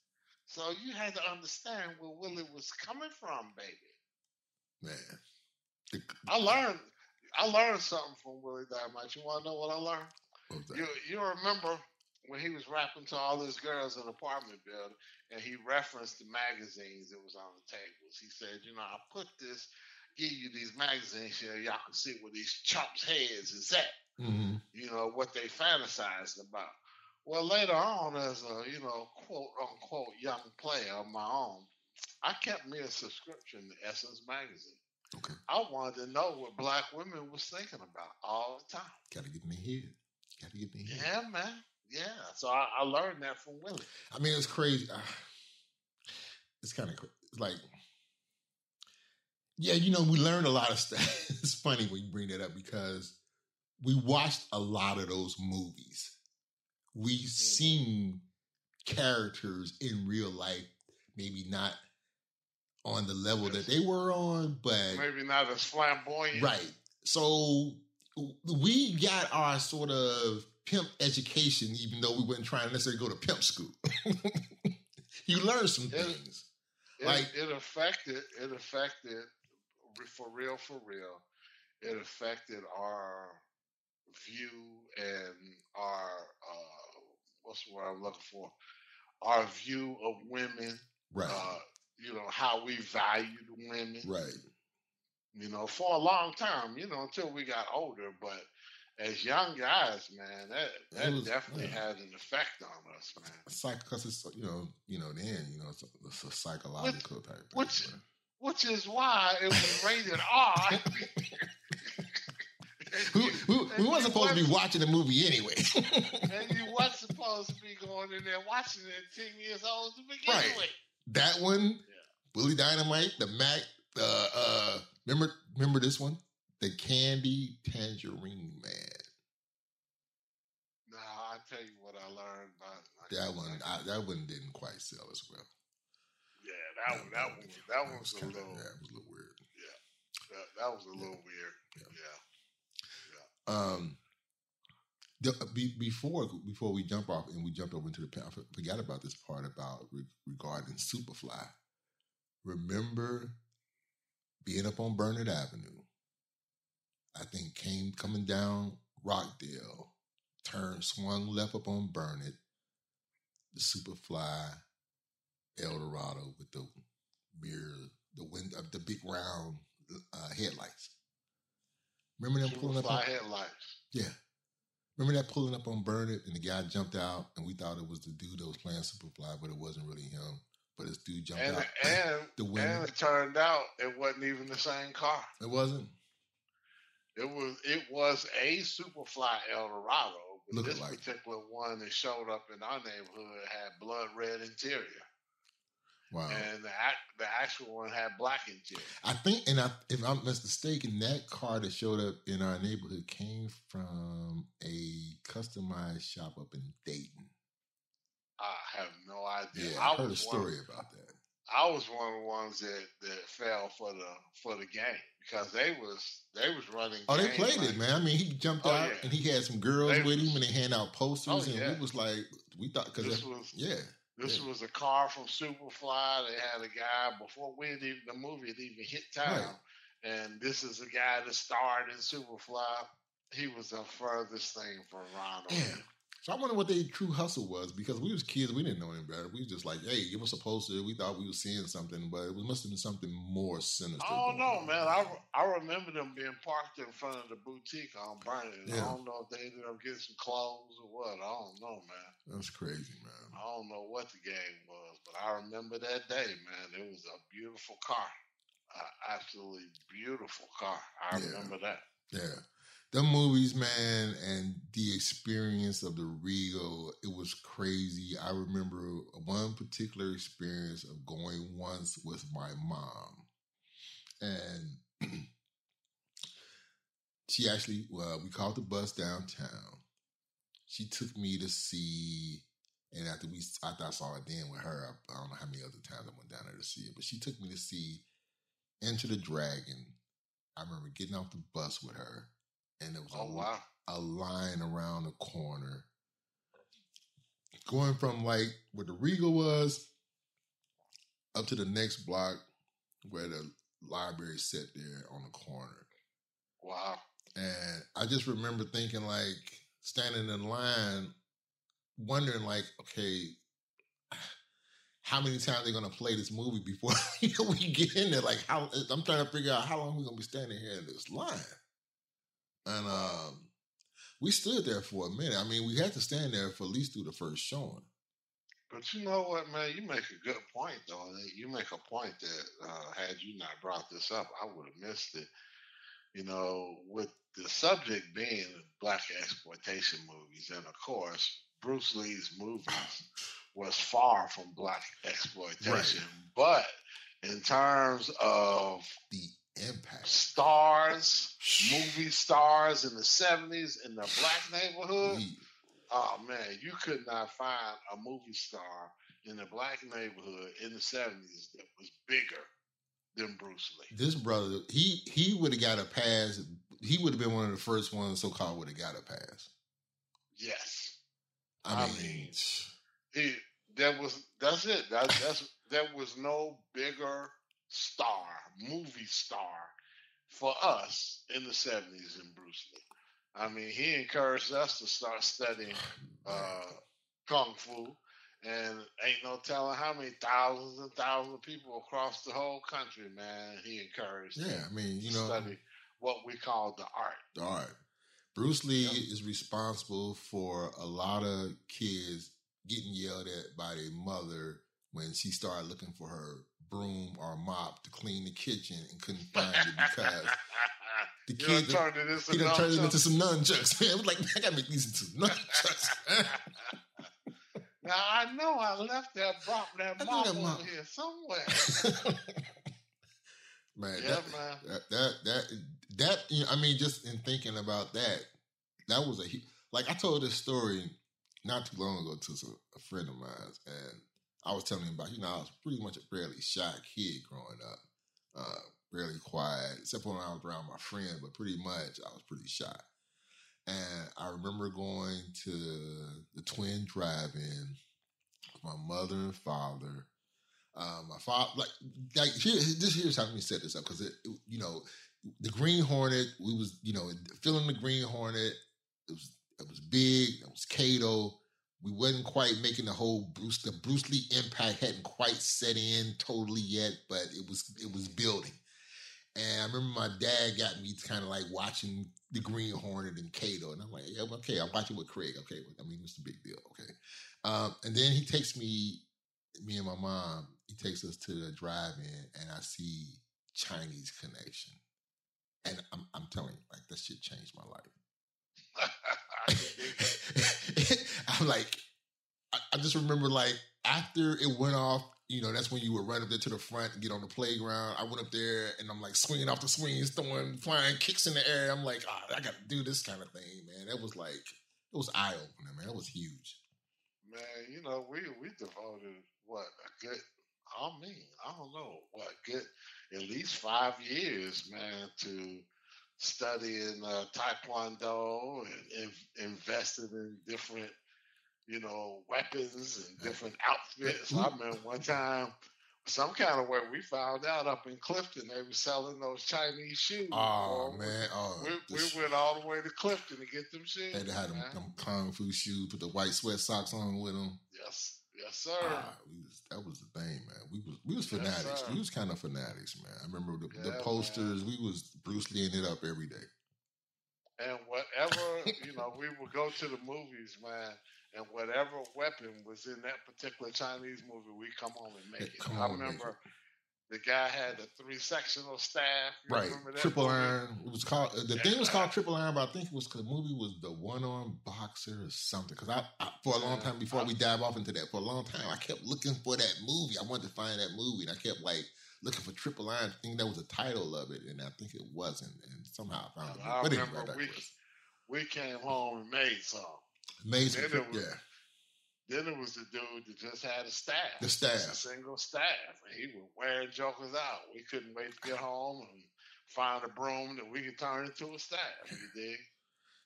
So you had to understand where Willie was coming from, baby. Man, I learned I learned something from Willie that much. You want to know what I learned? What? You you remember when he was rapping to all these girls in the apartment building, and he referenced the magazines that was on the tables. He said, "You know, I put this, give you these magazines here, y'all can see where these chops' heads is at. hmm You know what they fantasized about." Well, later on, as a you know quote unquote young player of my own, I kept me a subscription to Essence magazine. Okay. I wanted to know what black women was thinking about all the time. Gotta get me here. Gotta get me here. Yeah, man. Yeah. So I, I learned that from Willie. I mean, it's crazy. Ah, It's kind of like, yeah, you know, we learned a lot of stuff. *laughs* it's funny when you bring that up because we watched a lot of those movies. We seen characters in real life, maybe not on the level that they were on, but Maybe not as flamboyant. Right. So we got our sort of pimp education, even though we weren't trying to necessarily go to pimp school. *laughs* you learn some things. It, Like- it affected. It affected for real. For real. It affected our view and our uh, what's the word I'm looking for? Our view of women. Right. Uh, you know how we valued women. right. you know, for a long time, you know, until we got older. But as young guys, man, that that was- definitely yeah. had an effect on us, man. Psych, because it's you know, you know, then you know, it's a, it's a psychological type. thing, which- but- Which is why it was rated R. *laughs* who, who, *laughs* weren't you supposed to be watching the movie anyway. and you weren't supposed to be going in there watching it 10 years old to begin Right. with. that one, Willie Dynamite, the Mack, uh, uh, remember, remember this one, the Candy Tangerine Man. Tell you what I learned about That one, I, that one didn't quite sell as well. Yeah, that one, that one, was- that one was a kinda- little, yeah, it was a little weird. that, that was a little weird. Yeah. Yeah. Um, the, be, before before we jump off and we jump over into the I forgot about this part about re, regarding Superfly. Remember being up on Burnet Avenue. I think came coming down Rockdale, turned swung left up on Burnet. The Superfly Eldorado with the mirror, the wind, uh, the big round uh, headlights. Remember them pulling up? on- headlights. yeah. Remember that pulling up on Burnet and the guy jumped out and we thought it was the dude that was playing Superfly, but it wasn't really him. But this dude jumped And, out. *laughs* and, the wind. and it turned out it wasn't even the same car. It wasn't? It was it was a Superfly El Looked this like particular one that showed up in our neighborhood had blood red interior, Wow. and the the actual one had black interior. I think, and I, if I'm not mistaken, that car that showed up in our neighborhood came from a customized shop up in Dayton. I have no idea. Yeah, I, I heard a story about that. I was one of the ones that, that fell for the for the game because they was they was running. Oh, they played like- it, man. I mean, he jumped Oh, out yeah. and he had some girls They with him and they hand out posters Oh, and yeah. we was like, we thought, because, This was yeah. This Yeah. was a car from Superfly. They had a guy before we even, the movie had even hit town, Right. and this is a guy that starred in Superfly. He was the furthest thing from Ron O'Neal. Yeah. So I wonder what their true hustle was because we was kids, we didn't know any better. We was just like, hey, give us a poster. We thought we were seeing something, but it must have been something more sinister. I don't know, on. man. I, I remember them being parked in front of the boutique on Burning. I don't know if they ended up getting some clothes or what. I don't know, man. That's crazy, man. I don't know what the game was, but I remember that day, man. It was a beautiful car, a absolutely beautiful car. I Yeah. remember that. Yeah. The movies, man, and the experience of the Regal, it was crazy. I remember one particular experience of going once with my mom. And *clears throat* she actually, well, we called the bus downtown. She took me to see, and after we, after I saw it then with her, I, I don't know how many other times I went down there to see it, but she took me to see Enter the Dragon. I remember getting off the bus with her, and there was Oh a, wow. a line around the corner, going from like where the Regal was up to the next block where the library set there on the corner. Wow. And I just remember thinking, like, standing in line, wondering, like, okay, how many times they're gonna play this movie before you *laughs* know, we get in there? Like, how I'm trying to figure out how long we're gonna be standing here in this line. And um, we stood there for a minute. I mean, we had to stand there for at least through the first showing. But you know what, man? You make a good point, though. You make a point that uh, had you not brought this up, I would have missed it. You know, with the subject being black exploitation movies, and of course, Bruce Lee's movies was far from black exploitation, right. but in terms of the impact stars, movie stars in the seventies in the black neighborhood. Oh man, you could not find a movie star in the black neighborhood in the seventies that was bigger than Bruce Lee. This brother, he he would have got a pass. He would have been one of the first ones, so called, would have got a pass. Yes, I, I mean, mean he that was that's it. That, that's there was no bigger star, movie star for us in the seventies in Bruce Lee. I mean, he encouraged us to start studying uh, kung fu, and ain't no telling how many thousands and thousands of people across the whole country, man. He encouraged. Yeah, I mean, you know, study what we call the art. The art. Bruce Lee is responsible for a lot of kids getting yelled at by their mother when she started looking for her broom or mop to clean the kitchen and couldn't find it because *laughs* the kid turned it into he done turned it into some nunchucks. Man, I was like, I gotta make these into nunchucks. *laughs* now I know I left that mop *laughs* that mop over here somewhere. man, yeah, that, man. That, that that that you know, I mean, just in thinking about that, that was a like I told this story not too long ago to a friend of mine, and I was telling him about, you know, I was pretty much a fairly shy kid growing up, uh, fairly quiet, except when I was around my friend, but pretty much I was pretty shy. And I remember going to the Twin Drive-In with my mother and father. Uh, my father, like, like here, this here's how me set this up because it, it, you know, the Green Hornet. We was, you know, filling the Green Hornet. It was, it was big. It was Kato we wasn't quite making the whole Bruce the Bruce Lee impact hadn't quite set in totally yet, but it was it was building. And I remember my dad got me kind of like watching the Green Hornet and Kato, and I'm like, yeah, okay, I'm watching with Craig. Okay, I mean, it's a big deal. Okay, um, and then he takes me, me and my mom. He takes us to the drive-in, and I see Chinese Connection, and I'm, I'm telling you, like that shit changed my life. *laughs* *laughs* *laughs* I'm like, I, I, just remember like after it went off, you know, that's when you would run up there to the front and get on the playground. I went up there and I'm like swinging off the swings, throwing flying kicks in the air. I'm like, oh, I got to do this kind of thing, man. That was like, it was eye opening, man. It was huge. Man, you know, we we devoted what a good I mean, I don't know what good at least five years, man, to studying uh, taekwondo and, and invested in different you know weapons and different outfits i remember one time some kind of way we found out up in Clifton they were selling those Chinese shoes. Oh man, oh, we, we, went all the way to Clifton to get them shoes. They had them, them, kung fu shoes, put the white sweat socks on with them. Yes, yes, sir. Ah, was, that was the thing, man. We was we was fanatics. Yes, we was kind of fanatics, man. I remember the, yeah, the posters. Man. We was Bruce Lee it up every day. And whatever you know, we would go to the movies, man and whatever weapon was in that particular Chinese movie, we come home and make it. Come I remember the guy had a three sectional staff. Right, triple movie? iron. It was called uh, the thing was called triple iron, but I think it was the movie was the one arm boxer or something. Because I, I, for a long time before we dive off into that, for a long time I kept looking for that movie. I wanted to find that movie, and I kept like looking for triple iron, thinking that was the title of it, and I think it wasn't. And somehow I found it. I but remember anyway, we, we came home and made some. Amazing. Then was, yeah. Then it was the dude that just had a staff. The staff. a single staff. And he was wearing jokers out. We couldn't wait to get home and find a broom that we could turn into a staff. You dig?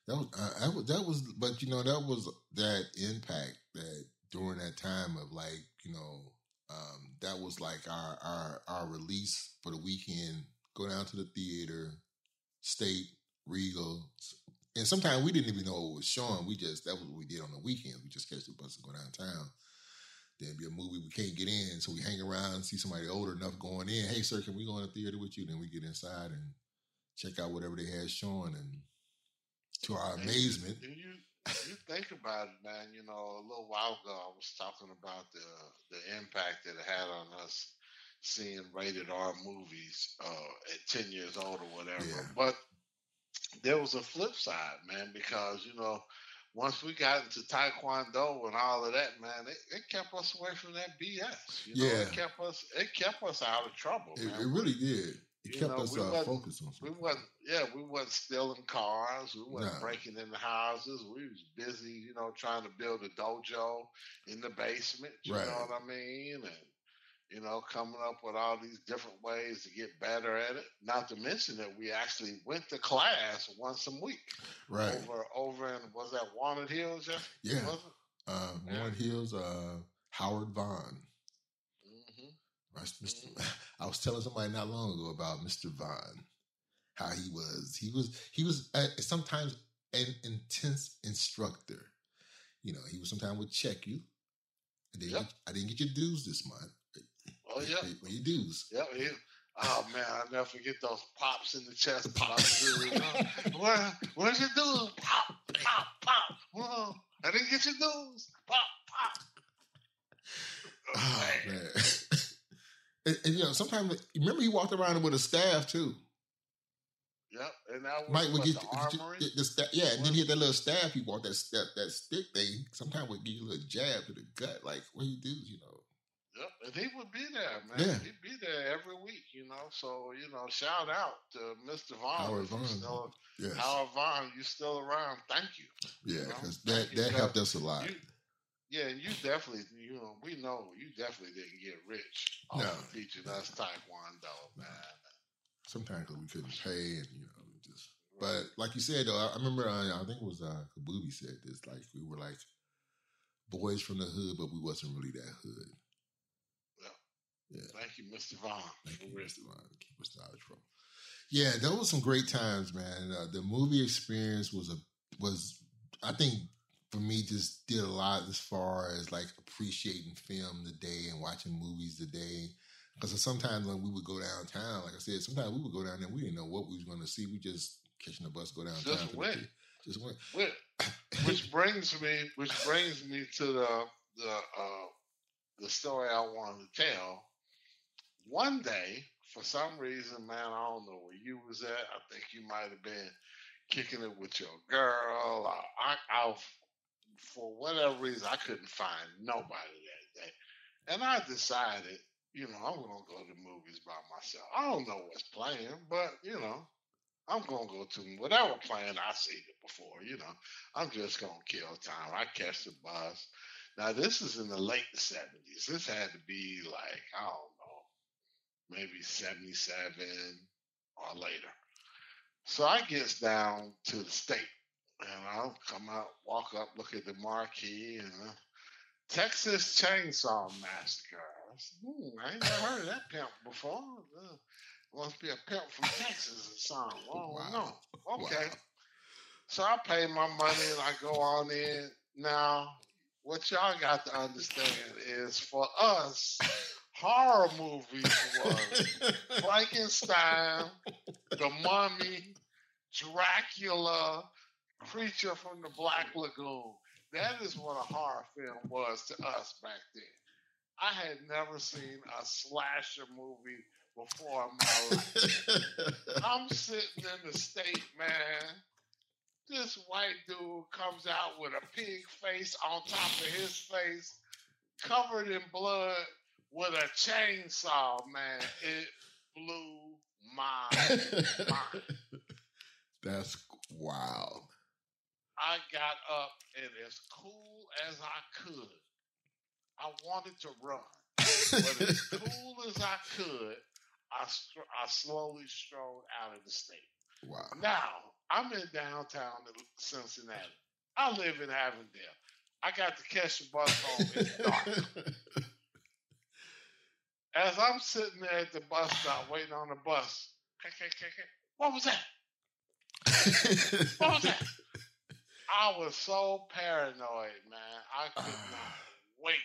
That was, uh, that was that was, but you know that was that impact that during that time of like you know Um, that was like our our our release for the weekend. Go down to the theater, State, Regal, and sometimes we didn't even know what was showing. We just that was what we did on the weekends. We just catch the bus and go downtown. Then be a movie we can't get in, so we hang around and see somebody older enough going in. Hey, sir, can we go in the theater with you? Then we get inside and check out whatever they had showing, and to our And amazement, You, you you think about it, man. You know, a little while ago, I was talking about the the impact that it had on us seeing rated R movies uh, at ten years old or whatever. Yeah. But there was a flip side, man, because you know. Once we got into Taekwondo and all of that, man, it, it kept us away from that BS. You know, Yeah. it kept us it kept us out of trouble. it, man. it really did. It You kept know, us we uh, focused on We something. wasn't, yeah, we wasn't stealing cars. We wasn't No. breaking into houses. We was busy, you know, trying to build a dojo in the basement. You Right. know what I mean? And you know, coming up with all these different ways to get better at it. Not to mention that we actually went to class once a week Right. over over in was that Walnut Hills? Jeff? Yeah. Uh, Yeah. Warren Hills, uh, Howard Vaughn. Mm-hmm. Right, *laughs* Mr. I was telling somebody not long ago about Mr. Vaughn, how he was. He was. He was uh, sometimes an intense instructor. You know, he was sometimes would check you. I didn't, Yep. get, I didn't get your dues this month. Oh yeah. Pay your dues. Yep. He, oh man, I'll never forget those pops in the chest. Pop. Where, where's your dudes? Pop, pop, pop. Whoa, I didn't get your dudes. Pop, pop. Oh, oh man. man. *laughs* and, and, you know, sometimes remember he walked around with a staff too. Yep. And that was Mike would what, get the the, the, armory. the, the sta- yeah, and then he had that little staff. He walked that that, that stick thing. Sometimes would give you a little jab to the gut, like what he do, you know. Yep, and he would be there, man. Yeah. He'd be there every week, you know. So, you know, shout out to Mr. Vaughn. Howard Vaughn. Still, Yes, Howard Vaughn, you still around. Thank you. yeah, you know, because that that helped us a lot. You, yeah, and you definitely, you know, we know you definitely didn't get rich off No. of teaching us Taekwondo, man. Sometimes we couldn't pay, and you know, just. But like you said, though, I I remember uh, I think it was uh, Kabubi said this. Like we were like boys from the hood, but we wasn't really that hood. Thank you, Mr. Vaughn. Thank you, Mr. Vaughn. Keep us out of trouble. Yeah, those were some great times, man. Uh, the movie experience was a was I think for me just did a lot as far as like appreciating film today and watching movies today. Because sometimes when we would go downtown, like I said, sometimes we would go down there, we didn't know what we was going to see. We just catching the bus, go downtown. Just went. Just went. Which, which *laughs* brings me, which brings me to the the uh, the story I wanted to tell. One day, for some reason, man, I don't know where you was at. I think you might have been kicking it with your girl. Or I, I, for whatever reason, I couldn't find nobody that day, and I decided, you know, I'm gonna go to the movies by myself. I don't know what's playing, but you know, I'm gonna go to whatever playing I seen it before. You know, I'm just gonna kill time. I catch the bus. Now this is in the late '70s. This had to be like I don't maybe '77 or later. So I gets down to the state, and I'll come out, walk up, look at the marquee, and uh, Texas Chainsaw Massacre. I, said, hmm, I ain't never heard of that pimp before. Uh, must be a pimp from Texas or something. I don't Wow. know. Okay. Wow. So I pay my money and I go on in. Now, what y'all got to understand is for us, horror movies *laughs* was Frankenstein, The Mummy, Dracula, Creature from the Black Lagoon. That is what a horror film was to us back then. I had never seen a slasher movie before in my life. *laughs* I'm sitting in the state, man. This white dude comes out with a pig face on top of his face, covered in blood, with a chainsaw, man. It blew my mind. *laughs* That's wild. I got up and as cool as I could, I wanted to run. But as *laughs* cool as I could, I, I slowly strolled out of the state. Wow. Now, I'm in downtown Cincinnati. I live in Avondale. I got to catch the bus home. It's dark. *laughs* as I'm sitting there at the bus stop waiting on the bus, what was that? what was that? I was so paranoid, man. I could not *sighs* wait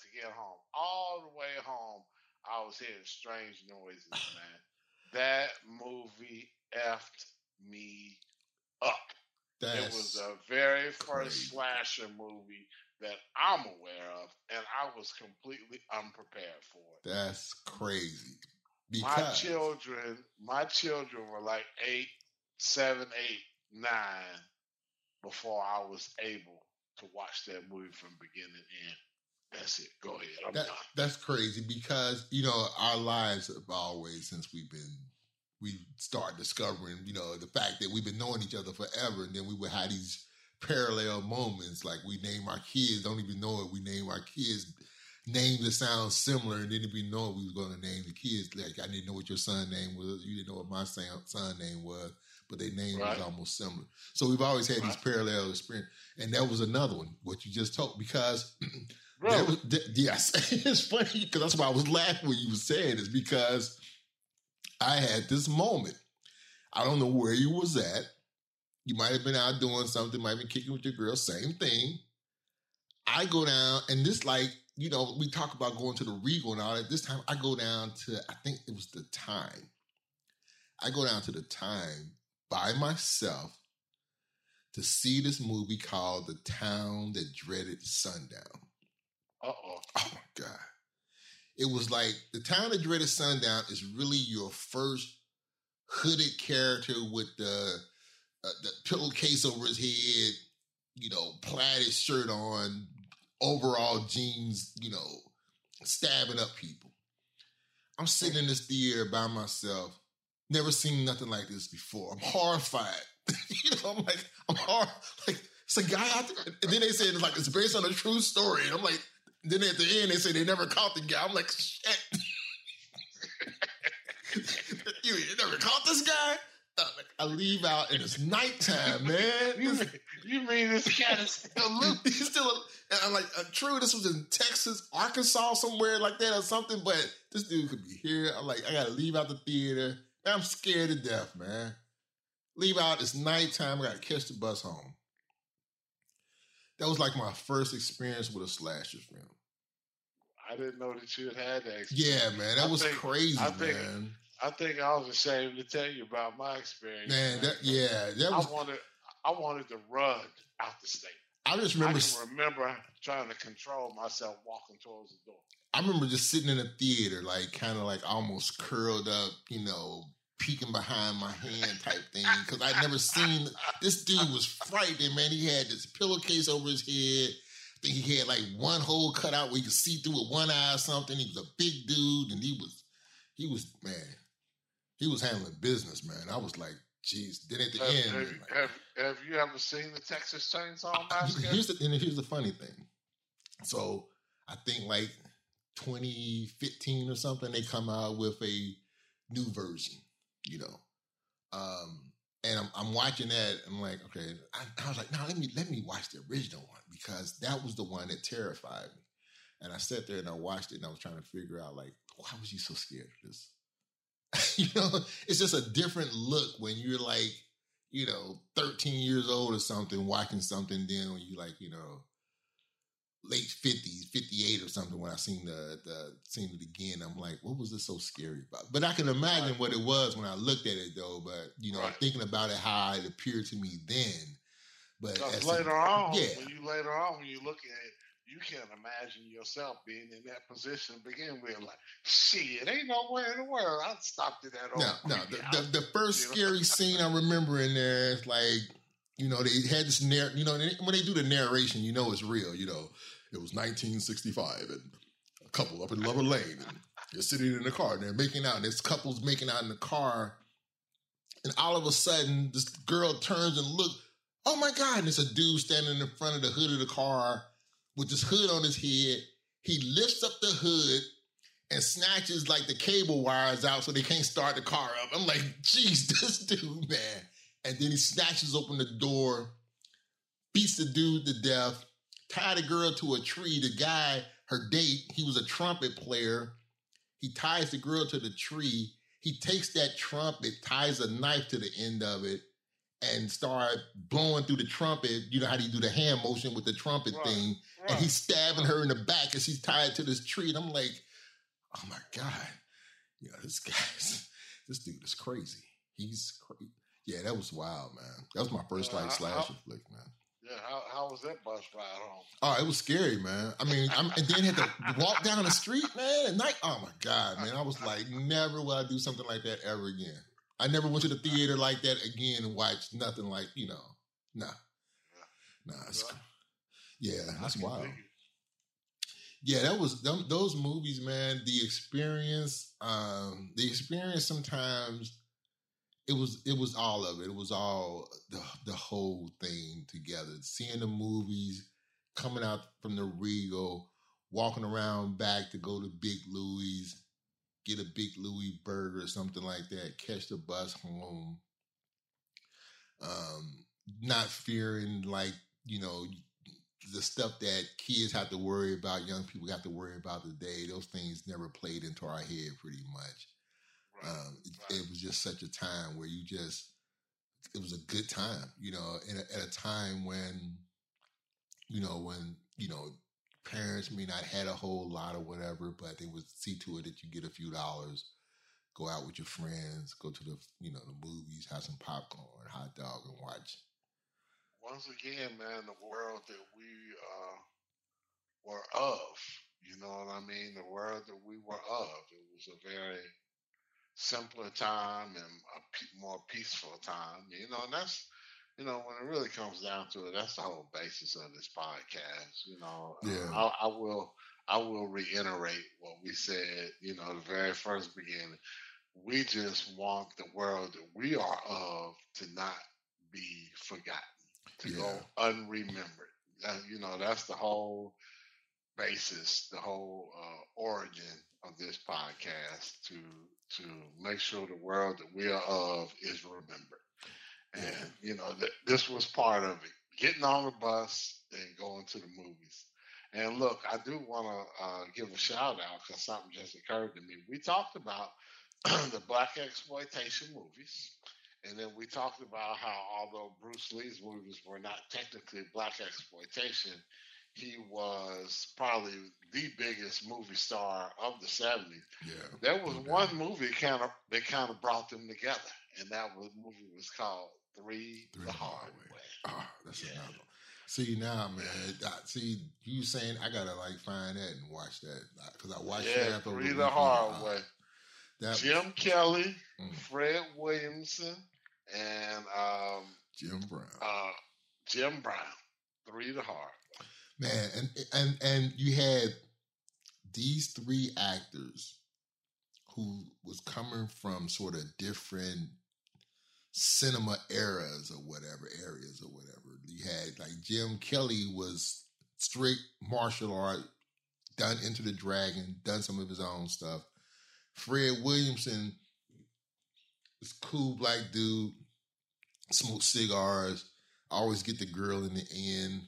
to get home. All the way home, I was hearing strange noises, *sighs* man. That movie effed me up. That's it was the very first crazy. slasher movie that I'm aware of, and I was completely unprepared for it. That's crazy. Because my children, my children were like eight, seven, eight, nine before I was able to watch that movie from beginning to end. That's it. Go ahead. I'm that, done. That's crazy because you know our lives have always since we've been we start discovering you know the fact that we've been knowing each other forever, and then we would have these parallel moments like we name our kids don't even know it. We name our kids names that sound similar, and didn't even know we was going to name the kids. Like I didn't know what your son name was. You didn't know what my son name was but their name right. was almost similar. So we've always had right. these parallel experience, and that was another one. What you just told because. *clears throat* Was, yes, *laughs* it's funny because that's why I was laughing when you were saying this because I had this moment. I don't know where you was at. You might have been out doing something, might have been kicking with your girl, same thing. I go down, and this like you know, we talk about going to the Regal and all that. This time I go down to, I think it was the time. I go down to the time by myself to see this movie called The Town That Dreaded Sundown. Uh-oh. Oh my God. It was like The Town That Dreaded Sundown is really your first hooded character with the uh, the pillowcase over his head, you know, plaided shirt on, overall jeans, you know, stabbing up people. I'm sitting in this theater by myself Never seen nothing like this before. I'm horrified. *laughs* you know, I'm like, I'm hard. Like, it's a guy out there. And then they said it's like it's based on a true story. And I'm like, then at the end they say they never caught the guy. I'm like, shit. *laughs* you never caught this guy? I leave out and it's nighttime, man. *laughs* you, mean, you mean this cat is still loose? He's still, and I'm like, uh, true, this was in Texas, Arkansas, somewhere like that or something, but this dude could be here. I'm like, I gotta leave out the theater. I'm scared to death, man. Leave out, it's nighttime, I gotta catch the bus home. That was like my first experience with a slasher film. I didn't know that you had had that experience. Yeah, man, that I was think, crazy, I think, man. I think I was ashamed to tell you about my experience. Man, that, yeah, that was. I wanted, I wanted to run out the state. I just remember. I can remember trying to control myself walking towards the door. I remember just sitting in a theater, like kind of like almost curled up, you know, peeking behind my hand type thing because I'd never seen *laughs* this dude was frightening, man. He had this pillowcase over his head. I think he had like one hole cut out where you could see through with one eye or something. He was a big dude and he was, he was, man, he was handling business, man. I was like, geez. Then at the have, end, have, like, have, have, you ever seen the Texas Chainsaw Massacre? Here's the, and here's the funny thing. So I think like 2015 or something, they come out with a new version you know. Um, and I'm, I'm watching that. I'm like, okay. I, I was like, no, let me let me watch the original one because that was the one that terrified me. And I sat there and I watched it and I was trying to figure out like, why was you so scared of this? *laughs* you know, it's just a different look when you're like, you know, 13 years old or something, watching something. Then when you like, you know, late fifties, fifty eight or something. When I seen the the seen it again, I'm like, what was this so scary about? But I can imagine right. what it was when I looked at it though. But you know, right. thinking about it, how it appeared to me then. But later a, on, yeah. when you later on when you look at it, you can't imagine yourself being in that position to begin with. Like, shit, it ain't nowhere in the world I'd stop to that. No, no. The, the, the, first scary scene I remember in there is like, you know, they had this narr. You know, when they do the narration, you know it's real. You know, it was 1965, and a couple up in Lover Lane, and they're sitting in the car, and they're making out, and this couple's making out in the car, and all of a sudden, this girl turns and looks, oh my God, and it's a dude standing in front of the hood of the car with this hood on his head. He lifts up the hood and snatches like the cable wires out so they can't start the car up. I'm like, geez, *laughs* this dude, man. And then he snatches open the door, beats the dude to death, tied a girl to a tree. The guy, her date, he was a trumpet player. He ties the girl to the tree. He takes that trumpet, ties a knife to the end of it, and start blowing through the trumpet. You know how you do the hand motion with the trumpet Right. thing, Right. and he's stabbing her in the back, and she's tied to this tree. And I'm like, oh my god, you know this *laughs* guy's this dude is crazy. He's crazy. Yeah, that was wild, man. That was my first Yeah, like slasher flick, man. yeah, how, how was that bus ride home? Oh, it was scary, man. I mean, I'm, and then had to walk down the street, man, at night. Oh my god, man! I was like, never will I do something like that ever again. I never went to the theater like that again and watched nothing like you know, nah, nah. Yeah, that's wild. Yeah, that was them, those movies, man. The experience, um, the experience. Sometimes it was it was all of it. It was all the the whole thing together. Seeing the movies, coming out from the Regal, walking around back to go to Big Louie's, get a Big Louis burger or something like that. Catch the bus home. Um, not fearing like you know the stuff that kids have to worry about, young people have to worry about today, those things never played into our head pretty much. Right. Um, it, Right. it was just such a time where you just, it was a good time, you know, in a, at a time when, you know, when, you know, parents may not had a whole lot or whatever, but they would see to it that you get a few dollars, go out with your friends, go to the, you know, the movies, have some popcorn, hot dog and watch. Once again, man, the world that we uh, were of, you know what I mean? The world that we were of. It was a very simpler time and a more peaceful time, you know, and that's, you know, when it really comes down to it, that's the whole basis of this podcast, you know. Yeah. I, I will. I will reiterate what we said, you know, the very first beginning. We just want the world that we are of to not be forgotten, to go unremembered. That, you know, that's the whole basis, the whole uh, origin of this podcast to to make sure the world that we are of is remembered. And you know, th- this was part of it. Getting on the bus and going to the movies. And look, I do want to uh, give a shout out because something just occurred to me. We talked about *clears throat* the black exploitation movies, and then we talked about how although Bruce Lee's movies were not technically black exploitation, he was probably the biggest movie star of the 70s. Yeah. There was one movie kind of that kind of brought them together, and that was, movie was called Three, Three the Hard Way. Oh, that's Yeah. another. See now, man. I, see you saying I gotta like find that and watch that because I watched yeah, that Three the. Hard Uh, Way. That Jim Kelly, Mm. Fred Williamson, and um, Jim Brown, uh, Jim Brown. Three the Hard Way. man, and and and you had these three actors who was coming from sort of different cinema eras or whatever areas or whatever. You had like Jim Kelly was straight martial art, done Enter the Dragon, done some of his own stuff. Fred Williamson was cool black dude, smoked cigars, always get the girl in the end.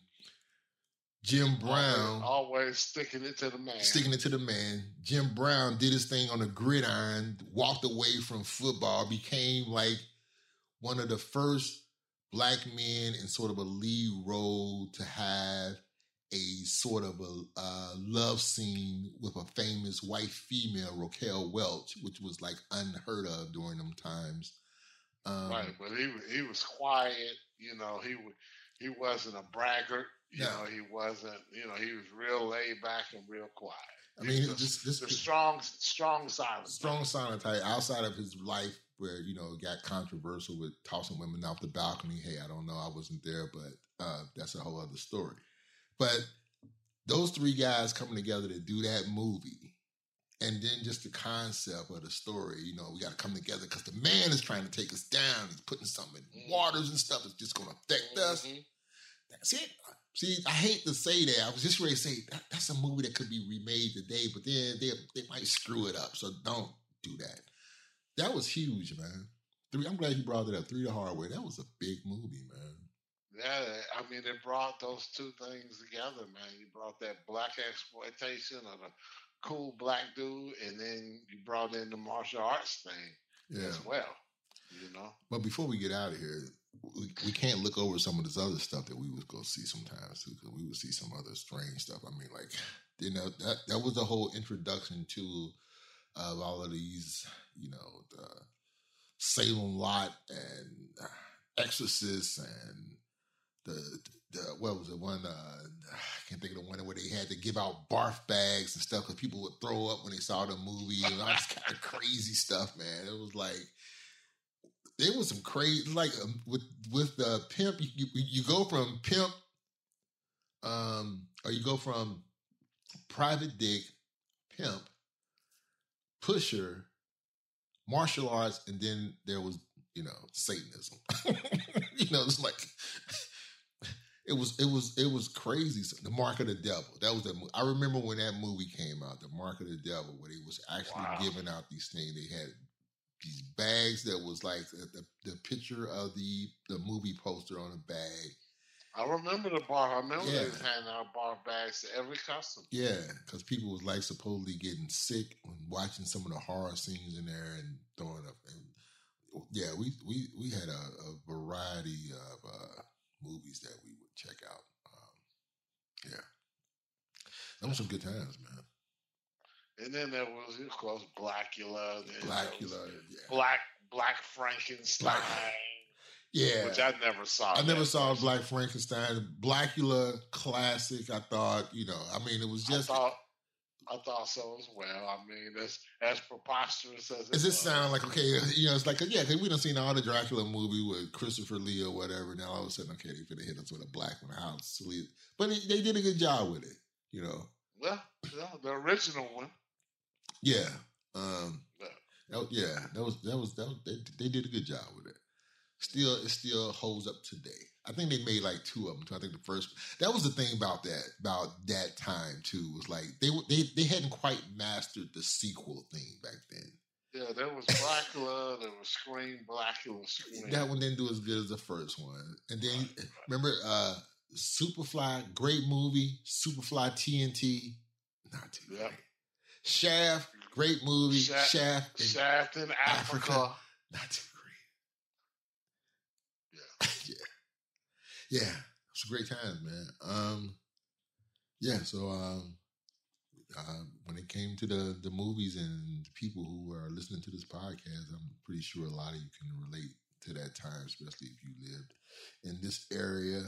Jim Brown Always, always sticking it to the man. sticking it to the man. Jim Brown did his thing on the gridiron, walked away from football, became like one of the first black men in sort of a lead role to have a sort of a uh, love scene with a famous white female, Raquel Welch, which was like unheard of during them times. Um, right, but he he was quiet. You know, he he wasn't a braggart. You No. know, he wasn't. You know, he was real laid back and real quiet. I mean, this this the strong strong silence. strong silent type outside of his life where you know it got controversial with tossing women off the balcony hey i don't know i wasn't there but uh, that's a whole other story but those three guys coming together to do that movie and then just the concept of the story you know we got to come together because the man is trying to take us down he's putting something in waters and stuff that's just going to affect us Mhm. that's it. See, I hate to say that. I was just ready to say that, that's a movie that could be remade today, but then they they might screw it up. So don't do that. That was huge, man. Three. I'm glad you brought it up. Three the hard way. That was a big movie, man. Yeah, I mean, it brought those two things together, man. You brought that black exploitation of a cool black dude, and then you brought in the martial arts thing Yeah. as well. You know, But before we get out of here, we, we can't look over some of this other stuff that we would go see sometimes too, because we would see some other strange stuff. I mean, like you know that that was the whole introduction to of all of these, you know, the Salem Lot and uh, Exorcist and the the what was it one? Uh, I can't think of the one where they had to give out barf bags and stuff because people would throw up when they saw the movie and all this *laughs* kind of crazy stuff. Man, it was like there was some crazy like um, with with the pimp. You, you you go from pimp, um, or you go from private dick, pimp, pusher, martial arts, and then there was you know Satanism. *laughs* you know, it's like *laughs* it was it was it was crazy. The Mark of the Devil. That was the. I remember when that movie came out, The Mark of the Devil, where they was actually Wow. giving out these things. They had these bags that was like the, the, the picture of the the movie poster on a bag. I remember the bar. I remember Yeah. they was handing out bar bags to every customer. Yeah, because people was like supposedly getting sick when watching some of the horror scenes in there and throwing up. And yeah, we we we had a, a variety of uh, movies that we would check out. Um, yeah, that was some good times, man. And then there was, of course, Blackula. Blackula, yeah, Black Black Frankenstein, yeah. which I never saw. I never saw first. Black Frankenstein. Blackula classic. I thought, you know, I mean, it was just. I thought, I thought so as well. I mean, as as preposterous as it Does it sound like okay? You know, it's like yeah, because we done seen all the Dracula movie with Christopher Lee or whatever. Now all of a sudden, okay, they're gonna hit us with a black one. How sweet! But it, they did a good job with it. You know, Well, yeah, the original one. yeah, um, Yeah. that, was- yeah, that was that was that was, they, they did a good job with it. Still, it still holds up today. I think they made like two of them. Too. I think the first that was the thing about that about that time too was like they they they hadn't quite mastered the sequel thing back then. Yeah, there was Blackula, there was Scream, Blackula, Scream. That one didn't do as good as the first one. And then remember uh Superfly, great movie. Superfly TNT, not too Yep. great. Shaft, great movie. Shaft- Shaft, in Shaft in Africa. Africa. not too great. Yeah. Yeah. Yeah. It's a great time, man. Um yeah, so um uh, when it came to the the movies and the people who are listening to this podcast, I'm pretty sure a lot of you can relate to that time, especially if you lived in this area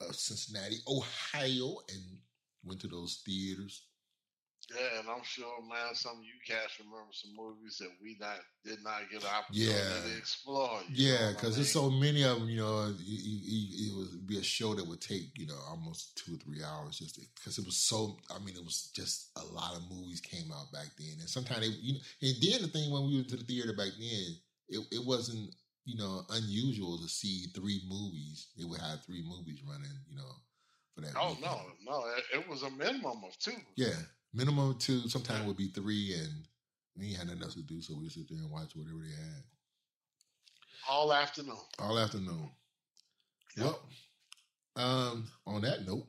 of Cincinnati, Ohio, and went to those theaters. Yeah, and I'm sure, man, some of you cats remember some movies that we not did not get an opportunity Yeah. to explore. Yeah, because there's so many of them. You know, it, it, it would be a show that would take you know almost two or three hours just because it was so. I mean, it was just a lot of movies came out back then, and sometimes they, you know, and then the thing when we went to the theater back then, it, it wasn't you know unusual to see three movies. They would have three movies running, you know, for that. Oh weekend. no, no, it, it was a minimum of two. Yeah, minimum of two. Sometimes would be three, and we had nothing else to do, so we sit there and watch whatever they had all afternoon. all afternoon. Yep. Well, um, on that note,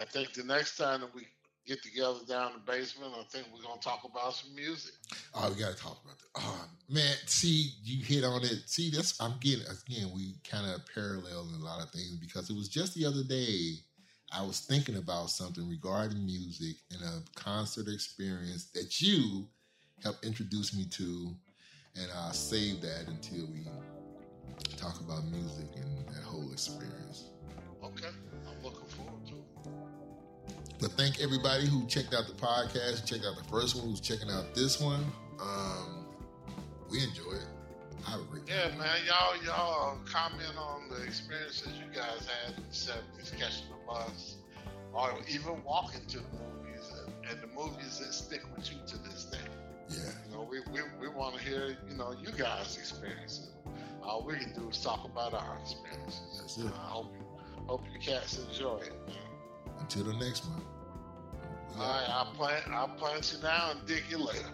I think the next time that we get together down in the basement, I think we're gonna talk about some music. oh, we got to talk about that. Oh, man, see, you hit on it. See, that's I'm getting again. We kind of parallel in a lot of things because it was just the other day. I was thinking about something regarding music and a concert experience that you helped introduce me to, and I'll save that until we talk about music and that whole experience. Okay, I'm looking forward to it. But thank everybody who checked out the podcast, checked out the first one, who's checking out this one. Um, we enjoy it. I Yeah, man, y'all, y'all comment on the experiences you guys had in the '70s, catching the bus, or even walking to the movies, and, and the movies that stick with you to this day. Yeah. You know, we we, we want to hear, you know, you guys' experiences. All we can do is talk about our experiences. That's it. I hope hope you cats enjoy it. Man. Until the next one. All right, I'll plant I'll plant you now and dig you later.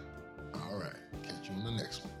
All right. Catch you on the next one.